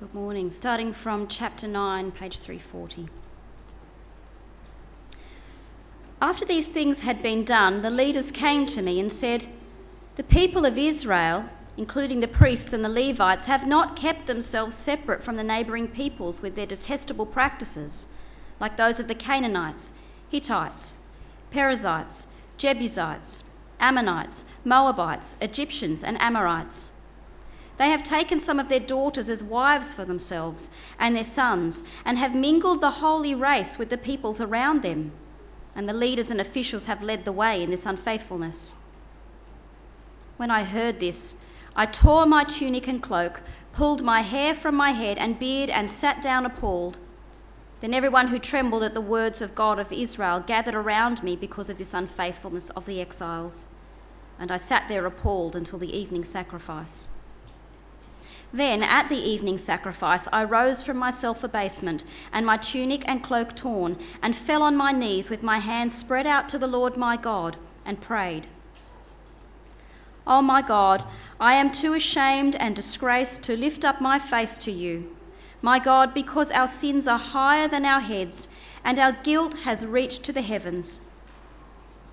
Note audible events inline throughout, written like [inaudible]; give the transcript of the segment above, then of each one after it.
Good morning. Starting from chapter 9, page 340. After these things had been done, the leaders came to me and said, The people of Israel, including the priests and the Levites, have not kept themselves separate from the neighbouring peoples with their detestable practices, like those of the Canaanites, Hittites, Perizzites, Jebusites, Ammonites, Moabites, Egyptians, and Amorites. They have taken some of their daughters as wives for themselves and their sons, and have mingled the holy race with the peoples around them. And the leaders and officials have led the way in this unfaithfulness. When I heard this, I tore my tunic and cloak, pulled my hair from my head and beard, and sat down appalled. Then everyone who trembled at the words of God of Israel gathered around me because of this unfaithfulness of the exiles. And I sat there appalled until the evening sacrifice. Then, at the evening sacrifice, I rose from my self abasement, and my tunic and cloak torn, and fell on my knees with my hands spread out to the Lord my God, and prayed. O my God, I am too ashamed and disgraced to lift up my face to you. My God, because our sins are higher than our heads, and our guilt has reached to the heavens.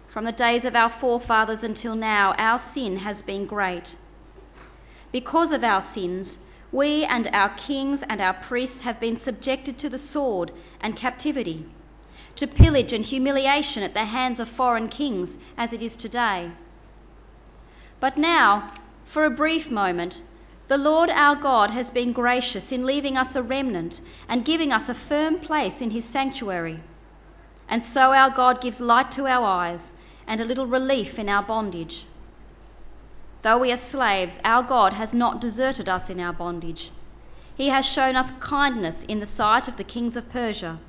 From the days of our forefathers until now, our sin has been great. Because of our sins, we and our kings and our priests have been subjected to the sword and captivity, to pillage and humiliation at the hands of foreign kings, as it is today. But now, for a brief moment, the Lord our God has been gracious in leaving us a remnant and giving us a firm place in his sanctuary. And so our God gives light to our eyes and a little relief in our bondage. Though we are slaves, our God has not deserted us in our bondage. He has shown us kindness in the sight of the kings of Persia.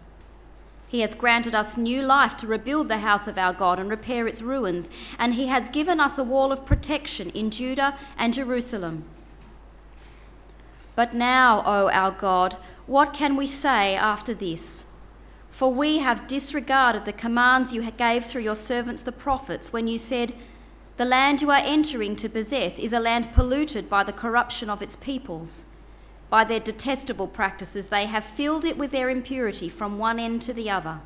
He has granted us new life to rebuild the house of our God and repair its ruins, and He has given us a wall of protection in Judah and Jerusalem. But now, O our God, what can we say after this? For we have disregarded the commands you gave through your servants the prophets when you said, the land you are entering to possess is a land polluted by the corruption of its peoples. By their detestable practices, they have filled it with their impurity from one end to the other.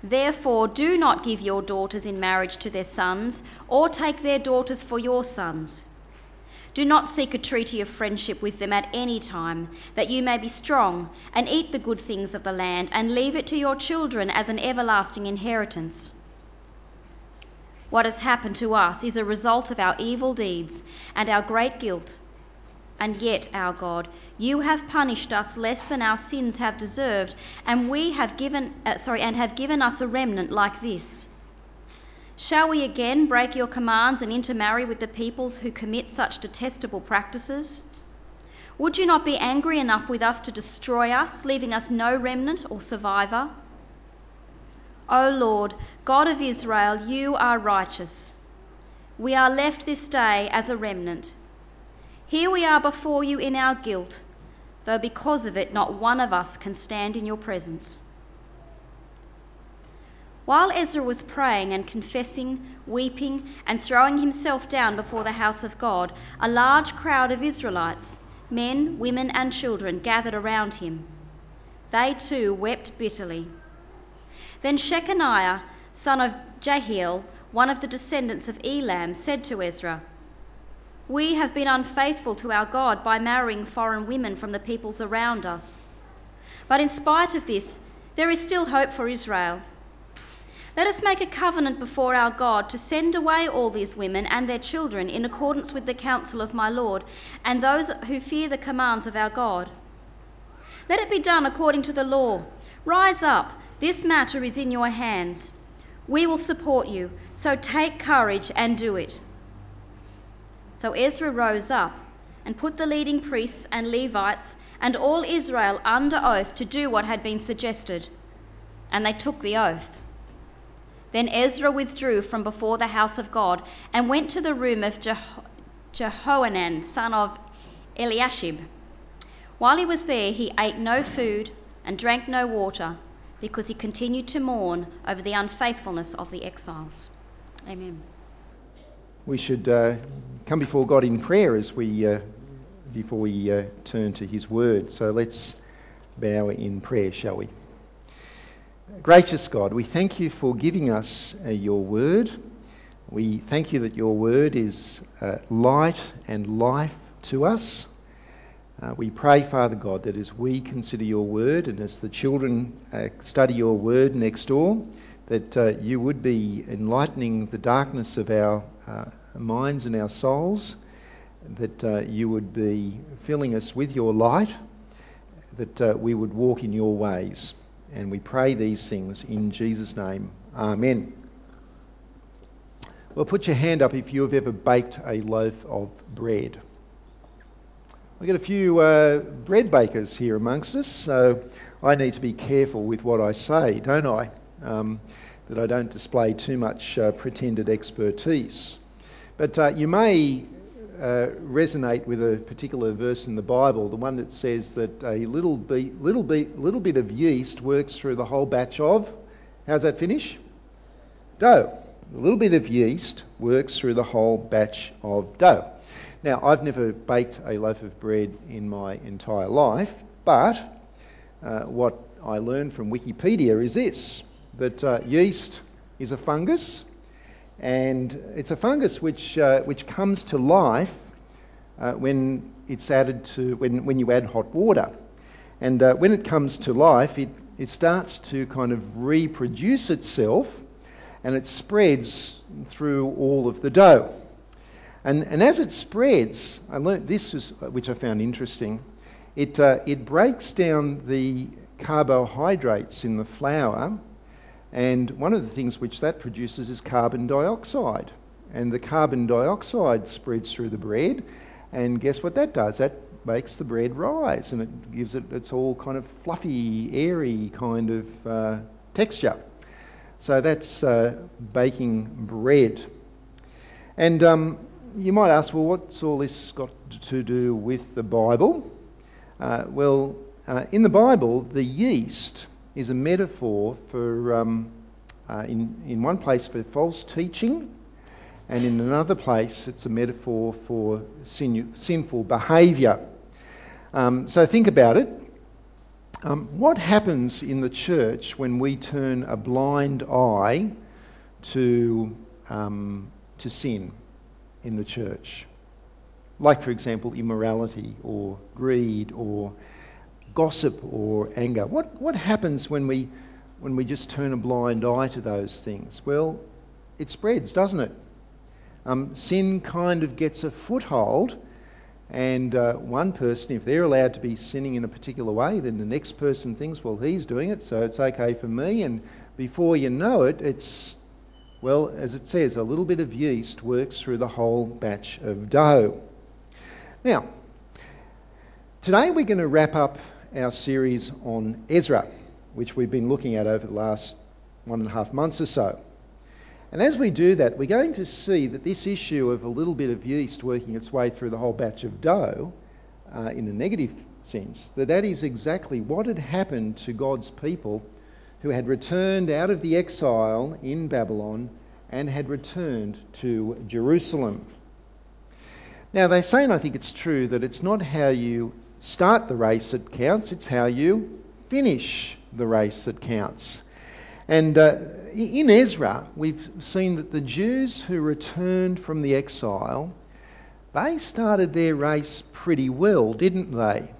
Therefore, do not give your daughters in marriage to their sons, or take their daughters for your sons. Do not seek a treaty of friendship with them at any time, that you may be strong and eat the good things of the land, and leave it to your children as an everlasting inheritance. What has happened to us is a result of our evil deeds and our great guilt. And yet, our God, you have punished us less than our sins have deserved, and we have given uh, sorry, and have given us a remnant like this. Shall we again break your commands and intermarry with the peoples who commit such detestable practices? Would you not be angry enough with us to destroy us, leaving us no remnant or survivor? O Lord, God of Israel, you are righteous. We are left this day as a remnant. Here we are before you in our guilt, though because of it not one of us can stand in your presence. While Ezra was praying and confessing, weeping, and throwing himself down before the house of God, a large crowd of Israelites, men, women, and children, gathered around him. They too wept bitterly. Then Shechaniah, son of Jehiel, one of the descendants of Elam, said to Ezra, We have been unfaithful to our God by marrying foreign women from the peoples around us. But in spite of this, there is still hope for Israel. Let us make a covenant before our God to send away all these women and their children in accordance with the counsel of my Lord and those who fear the commands of our God. Let it be done according to the law. Rise up this matter is in your hands. We will support you, so take courage and do it. So Ezra rose up and put the leading priests and Levites and all Israel under oath to do what had been suggested. And they took the oath. Then Ezra withdrew from before the house of God and went to the room of Jeho- Jehohanan, son of Eliashib. While he was there, he ate no food and drank no water because he continued to mourn over the unfaithfulness of the exiles. Amen. We should uh, come before God in prayer as we uh, before we uh, turn to his word. So let's bow in prayer, shall we? Gracious God, we thank you for giving us uh, your word. We thank you that your word is uh, light and life to us. Uh, we pray, Father God, that as we consider your word and as the children uh, study your word next door, that uh, you would be enlightening the darkness of our uh, minds and our souls, that uh, you would be filling us with your light, that uh, we would walk in your ways. And we pray these things in Jesus' name. Amen. Well, put your hand up if you have ever baked a loaf of bread. We've got a few uh, bread bakers here amongst us, so I need to be careful with what I say, don't I? Um, that I don't display too much uh, pretended expertise. But uh, you may uh, resonate with a particular verse in the Bible, the one that says that a little, be- little, be- little bit of yeast works through the whole batch of. How's that finish? Dough. A little bit of yeast works through the whole batch of dough. Now, I've never baked a loaf of bread in my entire life, but uh, what I learned from Wikipedia is this that uh, yeast is a fungus, and it's a fungus which, uh, which comes to life uh, when it's added to, when, when you add hot water. And uh, when it comes to life, it, it starts to kind of reproduce itself and it spreads through all of the dough. And, and as it spreads, I learnt this, is, which I found interesting. It, uh, it breaks down the carbohydrates in the flour, and one of the things which that produces is carbon dioxide. And the carbon dioxide spreads through the bread, and guess what that does? That makes the bread rise, and it gives it its all kind of fluffy, airy kind of uh, texture. So that's uh, baking bread. And um, you might ask, well, what's all this got to do with the Bible? Uh, well, uh, in the Bible, the yeast is a metaphor for, um, uh, in, in one place, for false teaching, and in another place, it's a metaphor for sin, sinful behaviour. Um, so think about it. Um, what happens in the church when we turn a blind eye to, um, to sin? In the church. Like, for example, immorality or greed or gossip or anger. What, what happens when we, when we just turn a blind eye to those things? Well, it spreads, doesn't it? Um, sin kind of gets a foothold, and uh, one person, if they're allowed to be sinning in a particular way, then the next person thinks, well, he's doing it, so it's okay for me. And before you know it, it's well, as it says, a little bit of yeast works through the whole batch of dough. Now, today we're going to wrap up our series on Ezra, which we've been looking at over the last one and a half months or so. And as we do that, we're going to see that this issue of a little bit of yeast working its way through the whole batch of dough, uh, in a negative sense, that that is exactly what had happened to God's people who had returned out of the exile in Babylon and had returned to Jerusalem. Now, they say, and I think it's true, that it's not how you start the race that counts, it's how you finish the race that counts. And uh, in Ezra, we've seen that the Jews who returned from the exile, they started their race pretty well, didn't they?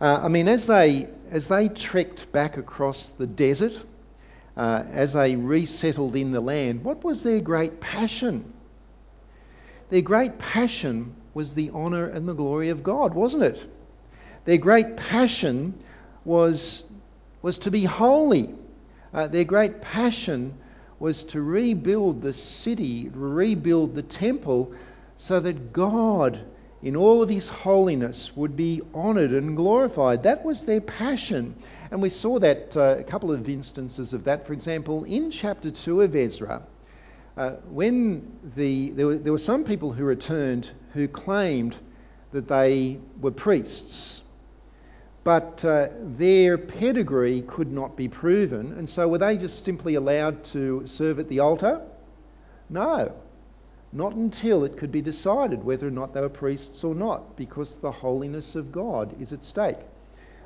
Uh, I mean, as they as they trekked back across the desert, uh, as they resettled in the land, what was their great passion? Their great passion was the honour and the glory of God, wasn't it? Their great passion was, was to be holy. Uh, their great passion was to rebuild the city, rebuild the temple, so that God in all of his holiness would be honoured and glorified. That was their passion. And we saw that uh, a couple of instances of that. For example, in chapter 2 of Ezra, uh, when the, there were, there were some people who returned who claimed that they were priests, but uh, their pedigree could not be proven. And so were they just simply allowed to serve at the altar? No. Not until it could be decided whether or not they were priests or not, because the holiness of God is at stake.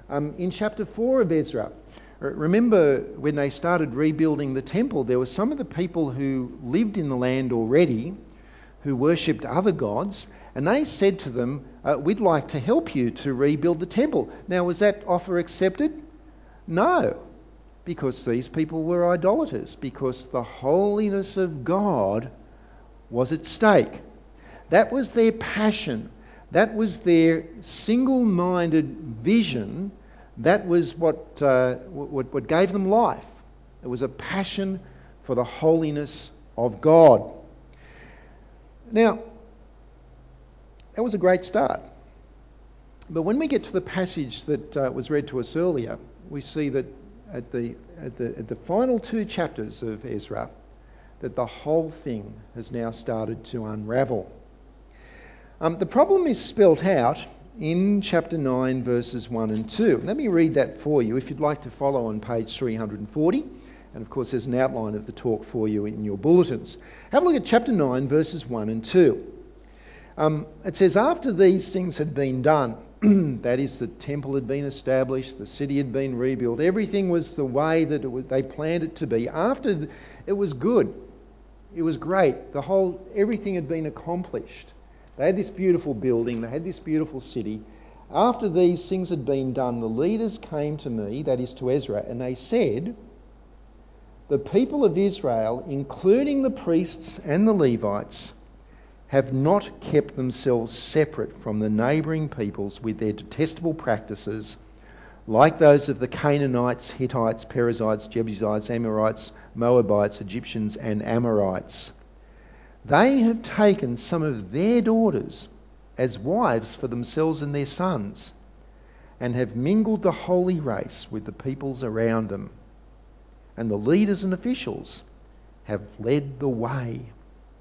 Um, in chapter 4 of Ezra, remember when they started rebuilding the temple, there were some of the people who lived in the land already who worshipped other gods, and they said to them, uh, We'd like to help you to rebuild the temple. Now, was that offer accepted? No, because these people were idolaters, because the holiness of God was at stake. That was their passion. That was their single minded vision. That was what, uh, what, what gave them life. It was a passion for the holiness of God. Now, that was a great start. But when we get to the passage that uh, was read to us earlier, we see that at the, at the, at the final two chapters of Ezra, that the whole thing has now started to unravel. Um, the problem is spelt out in chapter 9, verses 1 and 2. Let me read that for you if you'd like to follow on page 340. And of course, there's an outline of the talk for you in your bulletins. Have a look at chapter 9, verses 1 and 2. Um, it says, After these things had been done, [clears throat] that is, the temple had been established, the city had been rebuilt, everything was the way that was, they planned it to be. After it was good, it was great. The whole, everything had been accomplished. They had this beautiful building, they had this beautiful city. After these things had been done, the leaders came to me, that is to Ezra, and they said, The people of Israel, including the priests and the Levites, have not kept themselves separate from the neighbouring peoples with their detestable practices like those of the Canaanites, Hittites, Perizzites, Jebusites, Amorites, Moabites, Egyptians, and Amorites. They have taken some of their daughters as wives for themselves and their sons, and have mingled the holy race with the peoples around them. And the leaders and officials have led the way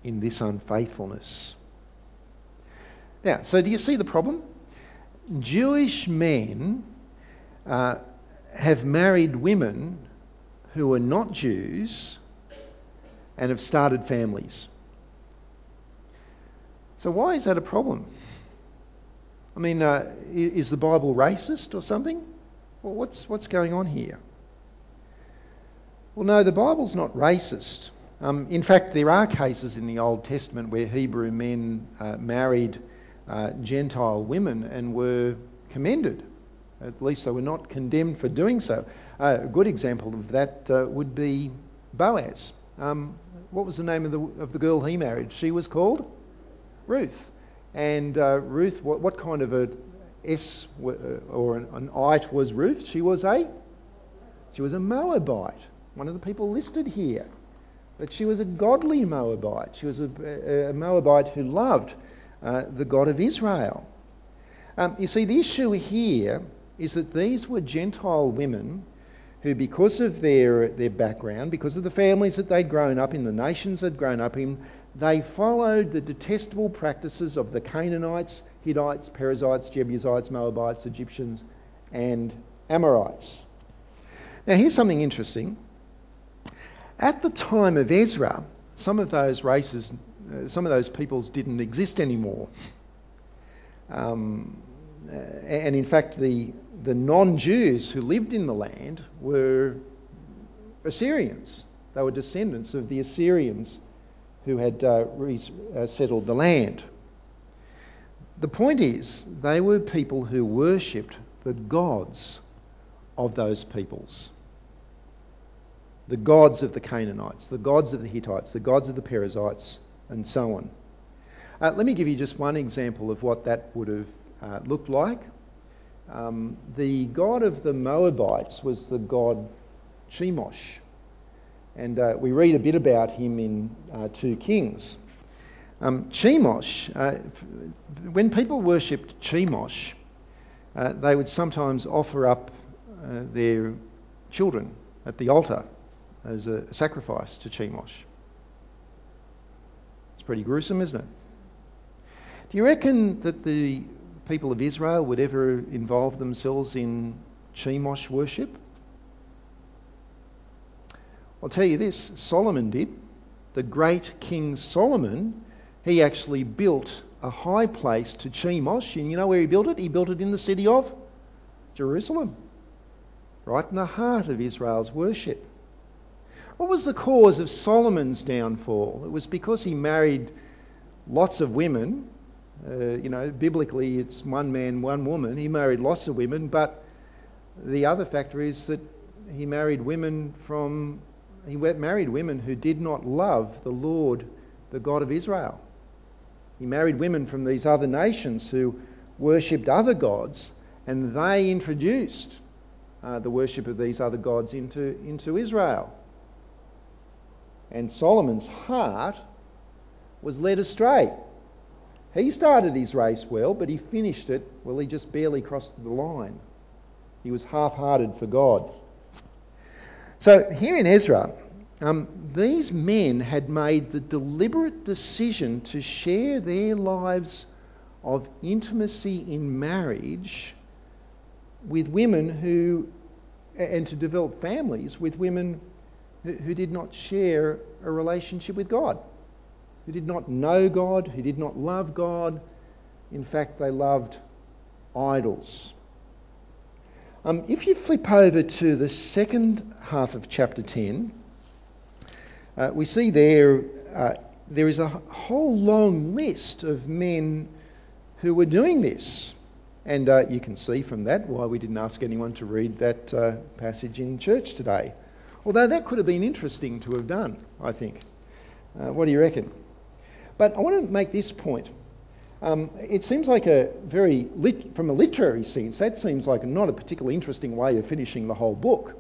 in this unfaithfulness. Now, so do you see the problem? Jewish men uh, have married women who are not Jews and have started families. So, why is that a problem? I mean, uh, is the Bible racist or something? Well, what's, what's going on here? Well, no, the Bible's not racist. Um, in fact, there are cases in the Old Testament where Hebrew men uh, married uh, Gentile women and were commended at least they were not condemned for doing so. Uh, a good example of that uh, would be Boaz. Um, what was the name of the, of the girl he married? She was called Ruth. And uh, Ruth, what, what, kind of a S uh, or an, an ite was Ruth? She was a she was a Moabite, one of the people listed here. But she was a godly Moabite. She was a, a Moabite who loved uh, the God of Israel. Um, you see, the issue here is that these were Gentile women who, because of their, their background, because of the families that they'd grown up in, the nations they'd grown up in, they followed the detestable practices of the Canaanites, Hittites, Perizzites, Jebusites, Moabites, Egyptians, and Amorites. Now, here's something interesting. At the time of Ezra, some of those races, uh, some of those peoples didn't exist anymore. Um, and in fact, the, the non Jews who lived in the land were Assyrians. They were descendants of the Assyrians who had uh, re- uh, the land. The point is, they were people who worshipped the gods of those peoples. The gods of the Canaanites, the gods of the Hittites, the gods of the Perizzites, and so on. Uh, let me give you just one example of what that would have uh, looked like. Um, the god of the Moabites was the god Chemosh. And uh, we read a bit about him in uh, 2 Kings. Um, Chemosh, uh, when people worshipped Chemosh, uh, they would sometimes offer up uh, their children at the altar as a sacrifice to Chemosh. It's pretty gruesome, isn't it? Do you reckon that the people of Israel would ever involve themselves in Chemosh worship? I'll tell you this Solomon did. The great King Solomon he actually built a high place to Chemosh. And you know where he built it? He built it in the city of Jerusalem, right in the heart of Israel's worship. What was the cause of Solomon's downfall? It was because he married lots of women. Uh, you know, biblically it's one man, one woman. He married lots of women, but the other factor is that he married women from he married women who did not love the Lord, the God of Israel. He married women from these other nations who worshipped other gods, and they introduced uh, the worship of these other gods into, into Israel. And Solomon's heart was led astray. He started his race well, but he finished it, well, he just barely crossed the line. He was half hearted for God. So here in Ezra, um, these men had made the deliberate decision to share their lives of intimacy in marriage with women who, and to develop families with women who, who did not share a relationship with God, who did not know God, who did not love God. In fact, they loved idols. Um, if you flip over to the second half of chapter 10, uh, we see there uh, there is a whole long list of men who were doing this. And uh, you can see from that why we didn't ask anyone to read that uh, passage in church today. Although that could have been interesting to have done, I think. Uh, what do you reckon? But I want to make this point. Um, it seems like a very, lit- from a literary sense, that seems like not a particularly interesting way of finishing the whole book.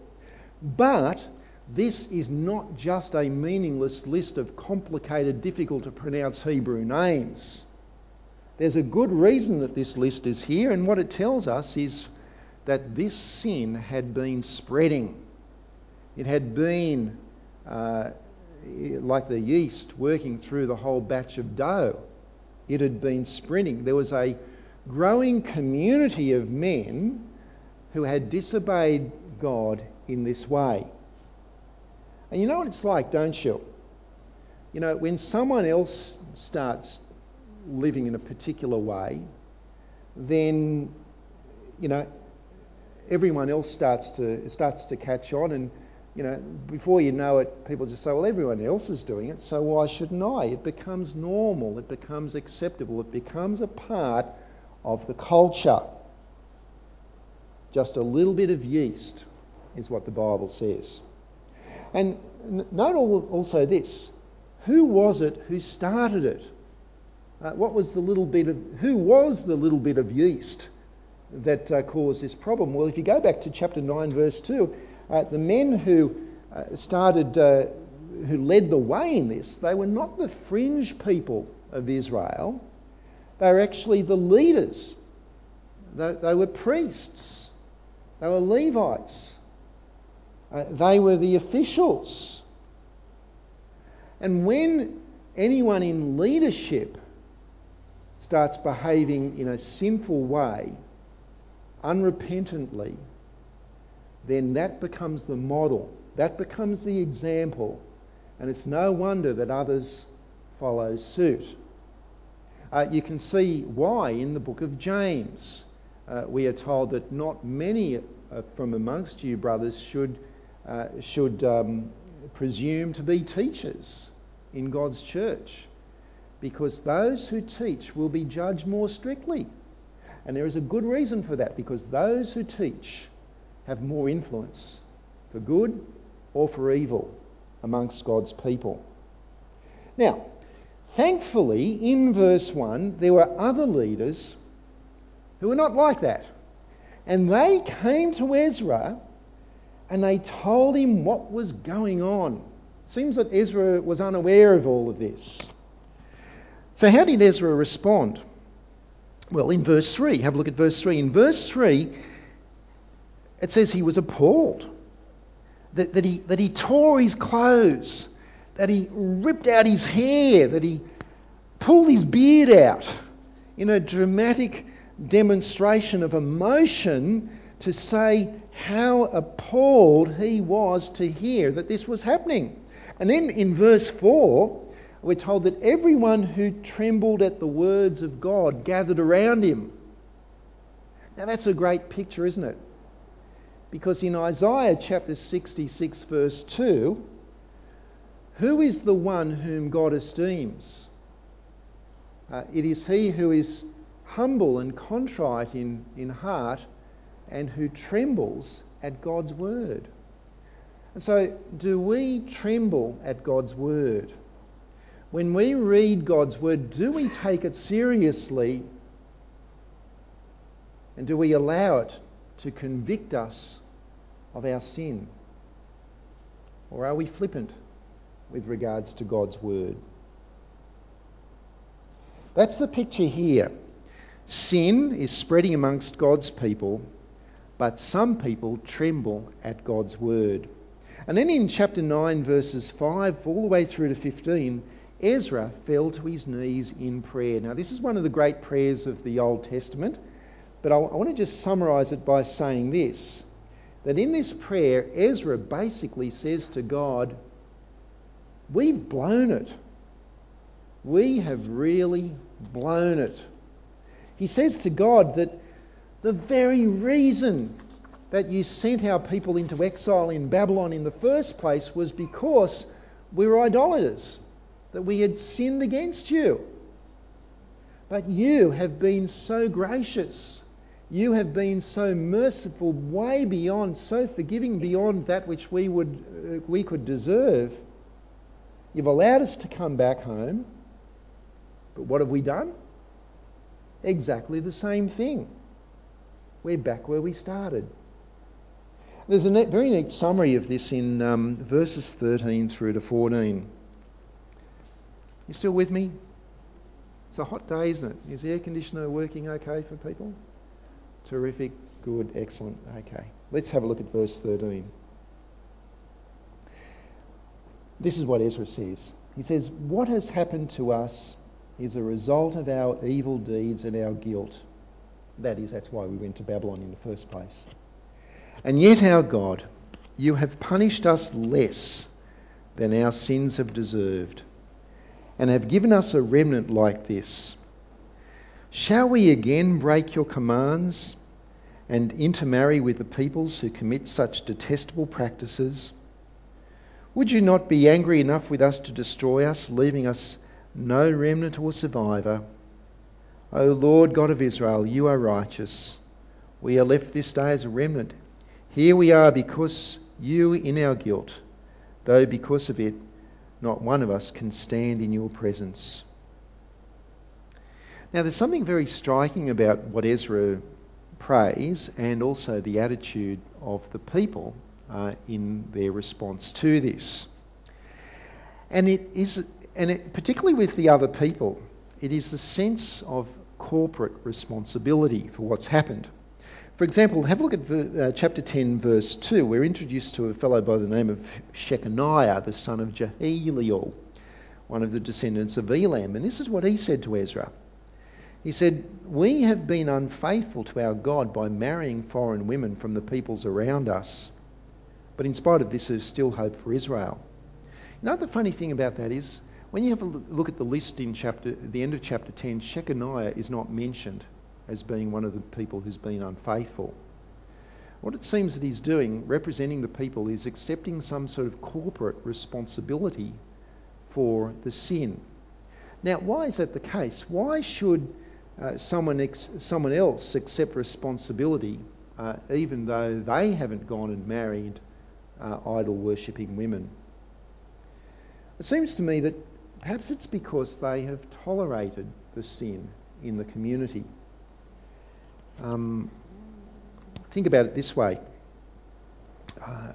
But this is not just a meaningless list of complicated, difficult to pronounce Hebrew names. There's a good reason that this list is here, and what it tells us is that this sin had been spreading. It had been uh, like the yeast working through the whole batch of dough. It had been spreading. There was a growing community of men who had disobeyed God in this way. And you know what it's like, don't you? You know, when someone else starts living in a particular way, then, you know, everyone else starts to, starts to catch on and, you know, before you know it, people just say, well, everyone else is doing it, so why shouldn't I? It becomes normal, it becomes acceptable, it becomes a part of the culture. Just a little bit of yeast is what the Bible says. And note also this who was it who started it? Uh, what was the little bit of, who was the little bit of yeast that uh, caused this problem? Well, if you go back to chapter 9, verse 2, uh, the men who uh, started, uh, who led the way in this, they were not the fringe people of Israel, they were actually the leaders. They, they were priests, they were Levites. Uh, they were the officials. And when anyone in leadership starts behaving in a sinful way, unrepentantly, then that becomes the model, that becomes the example, and it's no wonder that others follow suit. Uh, you can see why in the book of James uh, we are told that not many uh, from amongst you, brothers, should uh, should um, presume to be teachers in God's church because those who teach will be judged more strictly. And there is a good reason for that because those who teach have more influence for good or for evil amongst God's people. Now, thankfully, in verse 1, there were other leaders who were not like that. And they came to Ezra and they told him what was going on. Seems that Ezra was unaware of all of this. So, how did Ezra respond? Well, in verse 3, have a look at verse 3. In verse 3, it says he was appalled, that, that, he, that he tore his clothes, that he ripped out his hair, that he pulled his beard out in a dramatic demonstration of emotion to say how appalled he was to hear that this was happening. And then in verse 4, we're told that everyone who trembled at the words of God gathered around him. Now that's a great picture, isn't it? Because in Isaiah chapter 66, verse 2, who is the one whom God esteems? Uh, it is he who is humble and contrite in, in heart and who trembles at God's word. And so, do we tremble at God's word? When we read God's word, do we take it seriously and do we allow it to convict us of our sin? Or are we flippant with regards to God's word? That's the picture here. Sin is spreading amongst God's people, but some people tremble at God's word. And then in chapter 9, verses 5 all the way through to 15, Ezra fell to his knees in prayer. Now, this is one of the great prayers of the Old Testament, but I, I want to just summarize it by saying this that in this prayer, Ezra basically says to God, We've blown it. We have really blown it. He says to God that the very reason that you sent our people into exile in Babylon in the first place was because we were idolaters, that we had sinned against you. But you have been so gracious. You have been so merciful, way beyond, so forgiving beyond that which we, would, uh, we could deserve. You've allowed us to come back home. But what have we done? Exactly the same thing. We're back where we started. There's a very neat summary of this in um, verses 13 through to 14. You still with me? It's a hot day, isn't it? Is the air conditioner working okay for people? Terrific, good, excellent. Okay. Let's have a look at verse 13. This is what Ezra says. He says, What has happened to us is a result of our evil deeds and our guilt. That is, that's why we went to Babylon in the first place. And yet, our God, you have punished us less than our sins have deserved, and have given us a remnant like this. Shall we again break your commands and intermarry with the peoples who commit such detestable practices? Would you not be angry enough with us to destroy us, leaving us no remnant or survivor? O Lord God of Israel, you are righteous. We are left this day as a remnant here we are because you in our guilt, though because of it, not one of us can stand in your presence. Now, there's something very striking about what Ezra prays and also the attitude of the people uh, in their response to this. And it is, and it, particularly with the other people, it is the sense of corporate responsibility for what's happened. For example, have a look at uh, chapter 10, verse 2. We're introduced to a fellow by the name of Shechaniah, the son of Jehalelel, one of the descendants of Elam. And this is what he said to Ezra. He said, We have been unfaithful to our God by marrying foreign women from the peoples around us. But in spite of this, there's still hope for Israel. You know, the funny thing about that is, when you have a look at the list in chapter, the end of chapter 10, Shechaniah is not mentioned as being one of the people who's been unfaithful. What it seems that he's doing, representing the people, is accepting some sort of corporate responsibility for the sin. Now, why is that the case? Why should uh, someone, someone else accept responsibility uh, even though they haven't gone and married uh, idol worshipping women? It seems to me that perhaps it's because they have tolerated the sin in the community. Um, think about it this way uh,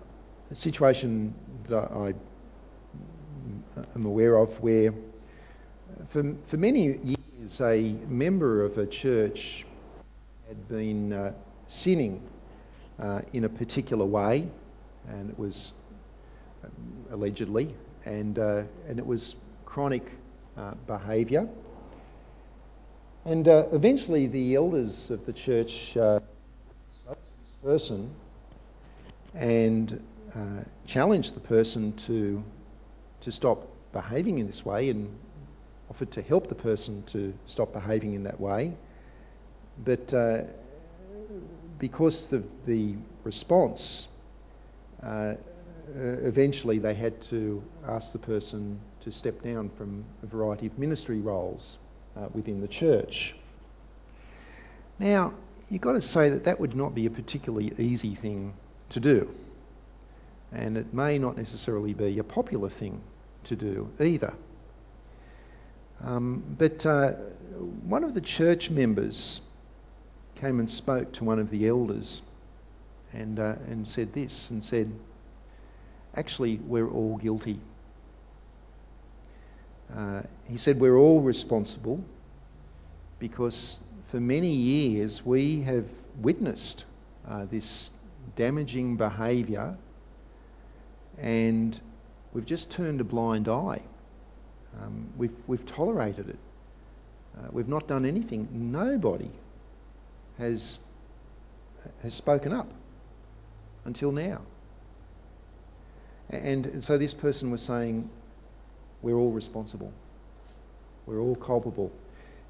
a situation that I am aware of where, for, for many years, a member of a church had been uh, sinning uh, in a particular way, and it was um, allegedly, and, uh, and it was chronic uh, behaviour. And uh, eventually, the elders of the church uh, spoke to this person and uh, challenged the person to, to stop behaving in this way and offered to help the person to stop behaving in that way. But uh, because of the response, uh, eventually they had to ask the person to step down from a variety of ministry roles uh, within the church. Now, you've got to say that that would not be a particularly easy thing to do. And it may not necessarily be a popular thing to do either. Um, but uh, one of the church members came and spoke to one of the elders and, uh, and said this and said, Actually, we're all guilty. Uh, he said, We're all responsible because for many years we have witnessed uh, this damaging behaviour and we've just turned a blind eye. Um, we've, we've tolerated it. Uh, we've not done anything. Nobody has, has spoken up until now. And so this person was saying, we're all responsible. We're all culpable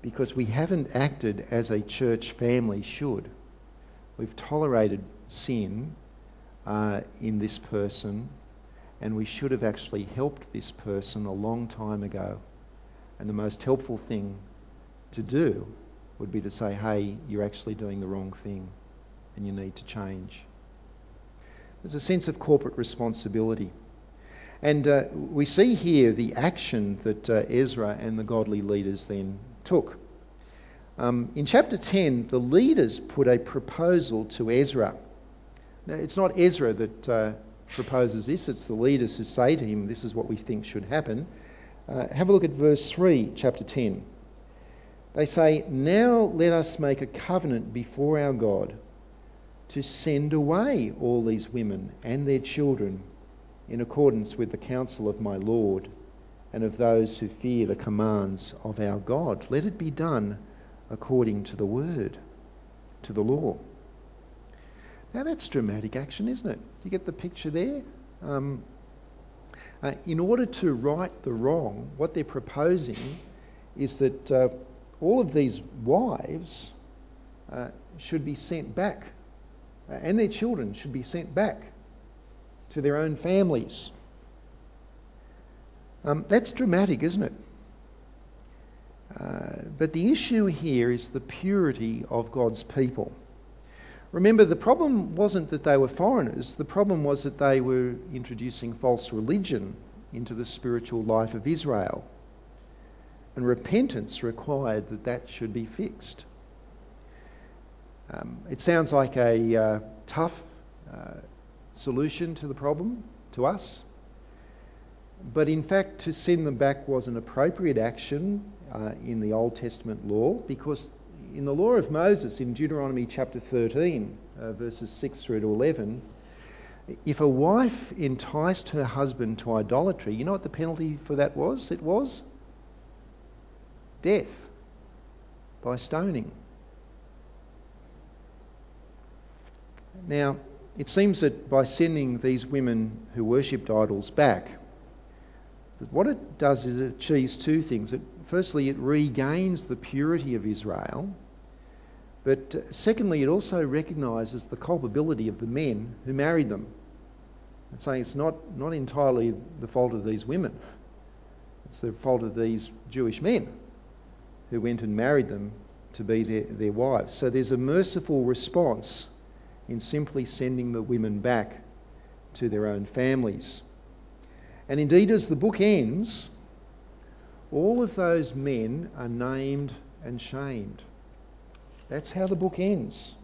because we haven't acted as a church family should. We've tolerated sin uh, in this person and we should have actually helped this person a long time ago. And the most helpful thing to do would be to say, hey, you're actually doing the wrong thing and you need to change. There's a sense of corporate responsibility. And uh, we see here the action that uh, Ezra and the godly leaders then took. Um, in chapter 10, the leaders put a proposal to Ezra. Now, it's not Ezra that uh, proposes this, it's the leaders who say to him, This is what we think should happen. Uh, have a look at verse 3, chapter 10. They say, Now let us make a covenant before our God to send away all these women and their children in accordance with the counsel of my Lord and of those who fear the commands of our God. Let it be done according to the word, to the law. Now that's dramatic action, isn't it? You get the picture there? Um, uh, in order to right the wrong, what they're proposing is that uh, all of these wives uh, should be sent back, uh, and their children should be sent back to their own families. Um, that's dramatic, isn't it? Uh, but the issue here is the purity of God's people. Remember, the problem wasn't that they were foreigners, the problem was that they were introducing false religion into the spiritual life of Israel. And repentance required that that should be fixed. Um, it sounds like a uh, tough uh, solution to the problem to us. But in fact, to send them back was an appropriate action uh, in the Old Testament law because in the law of Moses, in Deuteronomy chapter 13, uh, verses 6 through to 11, if a wife enticed her husband to idolatry, you know what the penalty for that was? It was death by stoning. Now, it seems that by sending these women who worshipped idols back, what it does is it achieves two things. It, firstly, it regains the purity of Israel, but uh, secondly, it also recognises the culpability of the men who married them. It's saying it's not, not entirely the fault of these women, it's the fault of these Jewish men who went and married them to be their, their wives. So there's a merciful response in simply sending the women back to their own families. And indeed, as the book ends, all of those men are named and shamed. That's how the book ends.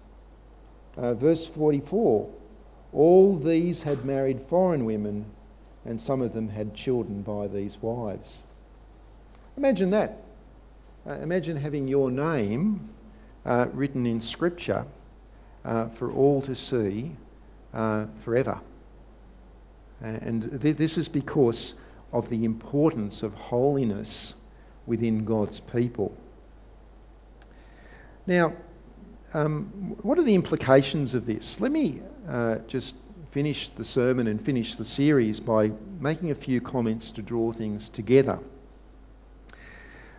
Uh, verse 44 All these had married foreign women, and some of them had children by these wives. Imagine that. Uh, imagine having your name uh, written in Scripture uh, for all to see uh, forever. And th- this is because of the importance of holiness within God's people. Now, um, what are the implications of this? Let me uh, just finish the sermon and finish the series by making a few comments to draw things together.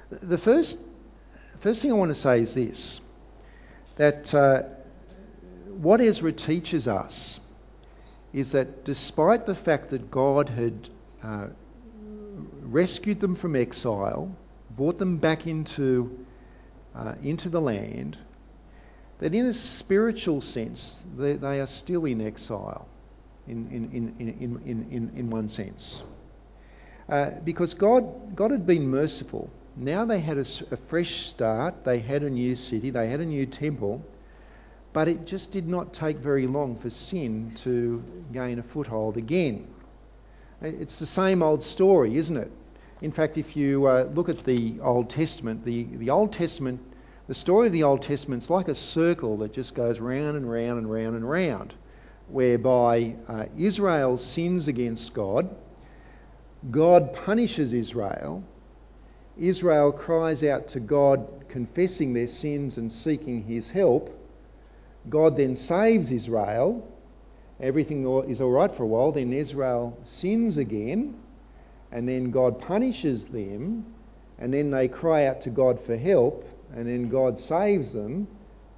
The first, first thing I want to say is this that uh, what Ezra teaches us is that despite the fact that God had uh, rescued them from exile, brought them back into, uh, into the land, that in a spiritual sense, they, they are still in exile, in, in, in, in, in, in, one sense. Uh, because God, God had been merciful. Now they had a, a fresh start, they had a new city, they had a new temple, but it just did not take very long for sin to gain a foothold again. It's the same old story, isn't it? In fact, if you uh, look at the Old Testament, the, the Old Testament, the story of the Old Testament is like a circle that just goes round and round and round and round, whereby uh, Israel sins against God, God punishes Israel, Israel cries out to God, confessing their sins and seeking his help. God then saves Israel. Everything is all right for a while. Then Israel sins again and then God punishes them, and then they cry out to God for help, and then God saves them,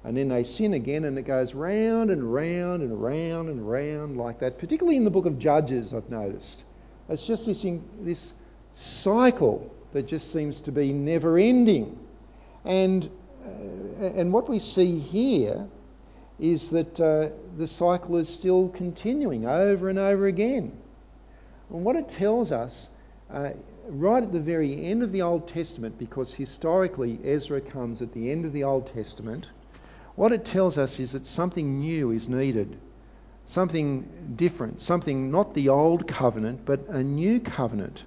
and then they sin again, and it goes round and round and round and round like that. Particularly in the book of Judges, I've noticed. It's just this, this cycle that just seems to be never ending. And, uh, and what we see here is that uh, the cycle is still continuing over and over again. And what it tells us uh, right at the very end of the Old Testament, because historically Ezra comes at the end of the Old Testament, what it tells us is that something new is needed, something different, something not the old covenant, but a new covenant.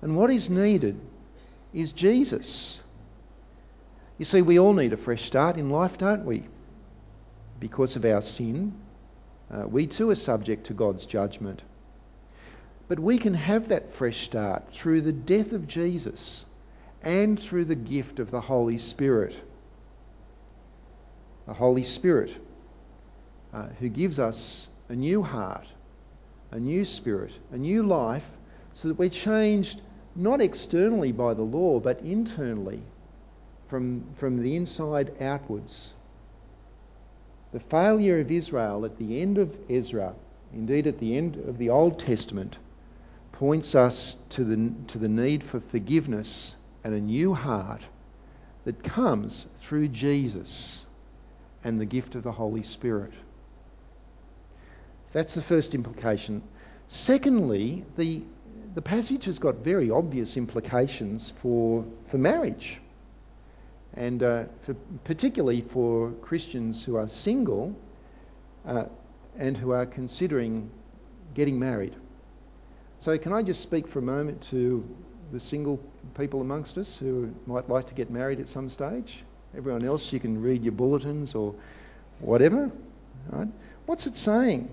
And what is needed is Jesus. You see, we all need a fresh start in life, don't we? Because of our sin, uh, we too are subject to God's judgment. But we can have that fresh start through the death of Jesus and through the gift of the Holy Spirit. The Holy Spirit, uh, who gives us a new heart, a new spirit, a new life, so that we're changed not externally by the law, but internally from, from the inside outwards. The failure of Israel at the end of Ezra, indeed at the end of the Old Testament, points us to the, to the need for forgiveness and a new heart that comes through Jesus and the gift of the Holy Spirit. That's the first implication. Secondly, the, the passage has got very obvious implications for, for marriage. And uh, for, particularly for Christians who are single uh, and who are considering getting married. So, can I just speak for a moment to the single people amongst us who might like to get married at some stage? Everyone else, you can read your bulletins or whatever. Right? What's it saying?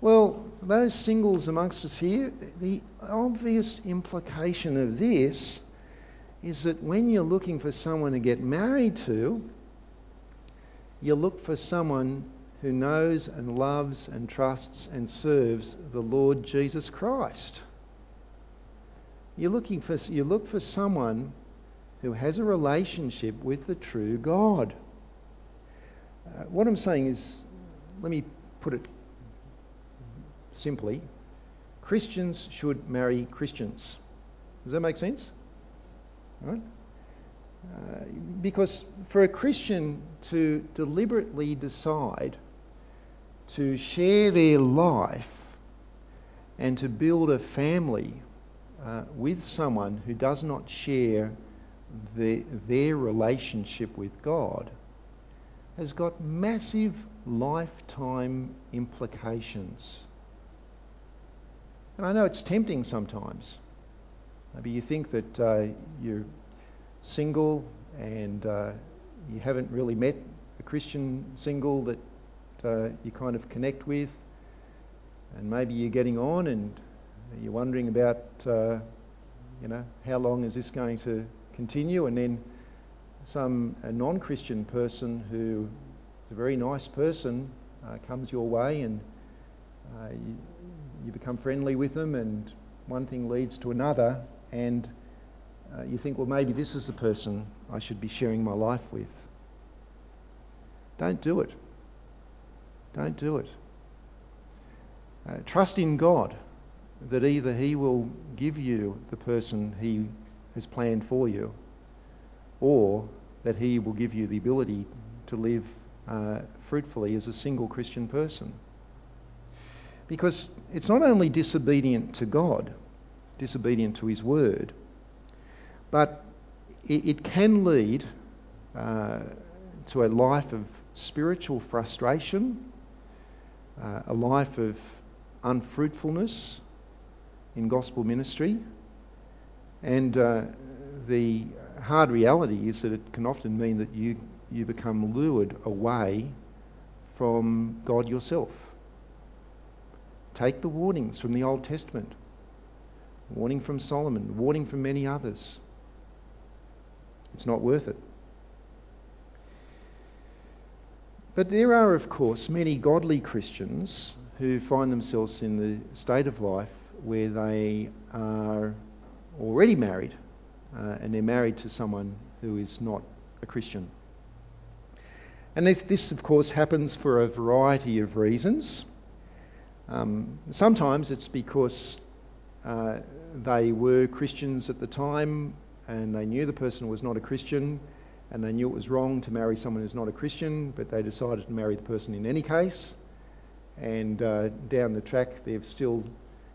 Well, those singles amongst us here, the obvious implication of this is that when you're looking for someone to get married to, you look for someone who knows and loves and trusts and serves the Lord Jesus Christ. You're looking for, you look for someone who has a relationship with the true God. Uh, what I'm saying is, let me put it simply Christians should marry Christians. Does that make sense? Right? Uh, because for a Christian to deliberately decide to share their life and to build a family uh, with someone who does not share the, their relationship with God has got massive lifetime implications. And I know it's tempting sometimes. Maybe you think that uh, you're single and uh, you haven't really met a Christian single that you kind of connect with, and maybe you're getting on and you're wondering about, uh, you know, how long is this going to continue, and then some a non-Christian person who is a very nice person uh, comes your way and Uh, you, you, become friendly with them, and one thing leads to another, and uh, you think, well, maybe this is the person I should be sharing my life with. Don't do it. Don't do it. Uh, trust in God that either He will give you the person He has planned for you, or that He will give you the ability to live uh, fruitfully as a single Christian person. Because it's not only disobedient to God, disobedient to His word, but it, it can lead uh, to a life of spiritual frustration, uh, a life of unfruitfulness in gospel ministry, and uh, the hard reality is that it can often mean that you, you become lured away from God yourself. Take the warnings from the Old Testament warning from Solomon, warning from many others. It's not worth it. But there are, of course, many godly Christians who find themselves in the state of life where they are already married uh, and they're married to someone who is not a Christian. And this, of course, happens for a variety of reasons. Um, sometimes it's because uh, they were Christians at the time and they knew the person was not a Christian and they knew it was wrong to marry someone who's not a Christian, but they decided to marry the person in any case. And uh, down the track, they've still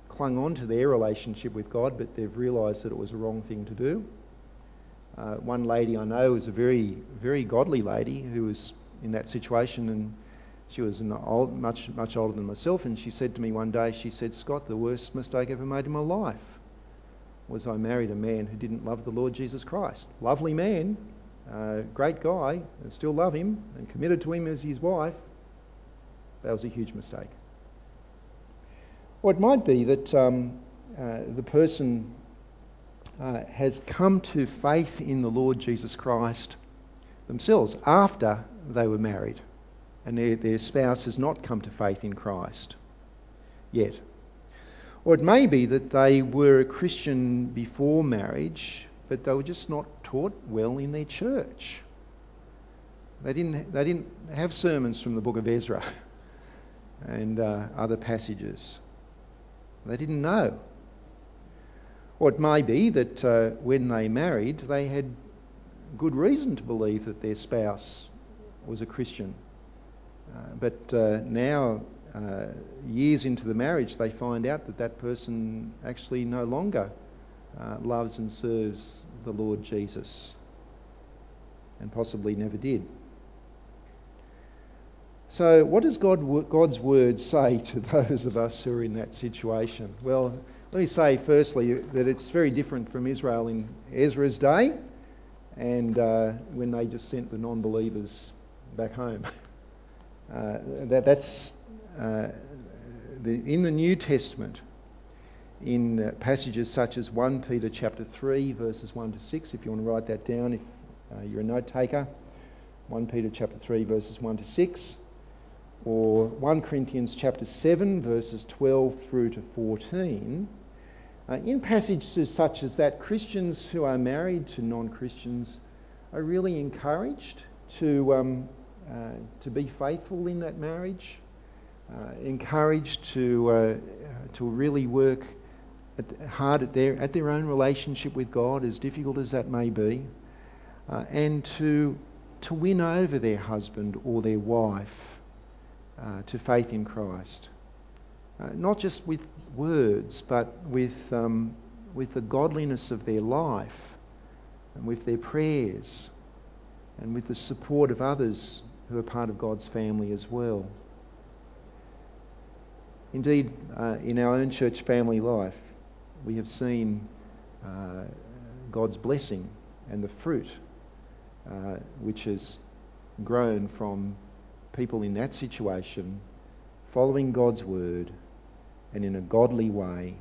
clung on to their relationship with God, but they've realised that it was a wrong thing to do. Uh, one lady I know is a very, very godly lady who was in that situation, and she was old, much, much older than myself. And she said to me one day, she said, "Scott, the worst mistake I ever made in my life was I married a man who didn't love the Lord Jesus Christ. Lovely man, uh, great guy, and still love him and committed to him as his wife. That was a huge mistake." Or it might be that um, uh, the person uh, has come to faith in the Lord Jesus Christ themselves after they were married, and their, their spouse has not come to faith in Christ yet. Or it may be that they were a Christian before marriage, but they were just not taught well in their church. They didn't, they didn't have sermons from the book of Ezra [laughs] and uh, other passages. They didn't know. Or it may be that uh, when they married, they had good reason to believe that their spouse was a Christian. Uh, but uh, now, uh, years into the marriage, they find out that that person actually no longer uh, loves and serves the Lord Jesus and possibly never did. So, what does God, God's word say [laughs] to those of us who are in that situation? Well, let me say firstly that it's very different from Israel in Ezra's day and uh, when they just sent the non believers back home. [laughs] Uh, that, that's uh, the, in the New Testament, in uh, passages such as 1 Peter chapter 3, verses 1 to 6, if you want to write that down, if uh, you're a note taker. 1 Peter chapter 3, verses 1 to 6 or 1 Corinthians chapter 7, verses 12 through to 14, uh, in passages such as that, Christians who are married to non Christians are really encouraged to, um, uh, to be faithful in that marriage, uh, encouraged to, uh, to really work at, hard at their, at their own relationship with God, as difficult as that may be, uh, and to, to win over their husband or their wife uh, to faith in Christ. Uh, not just with words, but with, um, with the godliness of their life and with their prayers and with the support of others who are part of God's family as well. Indeed, uh, in our own church family life, we have seen uh, God's blessing and the fruit uh, which has grown from people in that situation following God's word and in a godly way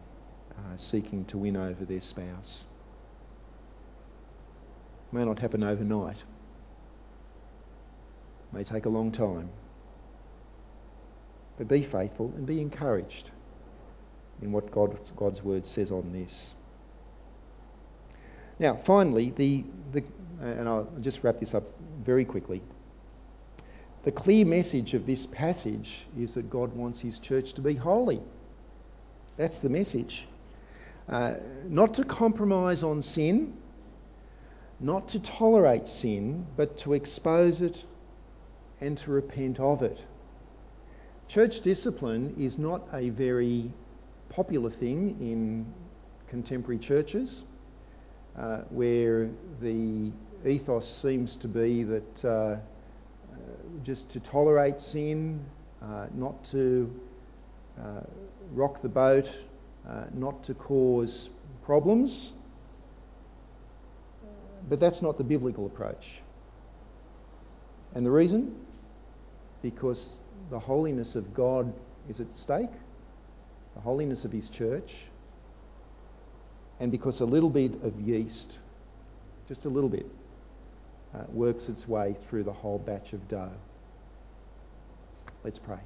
uh, seeking to win over their spouse. May not happen overnight. May take a long time. But be faithful and be encouraged in what God's, God's word says on this. Now, finally, the, the, and I'll just wrap this up very quickly. The clear message of this passage is that God wants his church to be holy. That's the message. Uh, not to compromise on sin, not to tolerate sin, but to expose it and to repent of it. Church discipline is not a very popular thing in contemporary churches, uh, where the ethos seems to be that uh, uh just to tolerate sin, uh, not to uh, rock the boat, not to cause problems. But that's not the biblical approach. And the reason? Because the holiness of God is at stake, the holiness of His church, and because a little bit of yeast, just a little bit, uh, works its way through the whole batch of dough. Let's pray.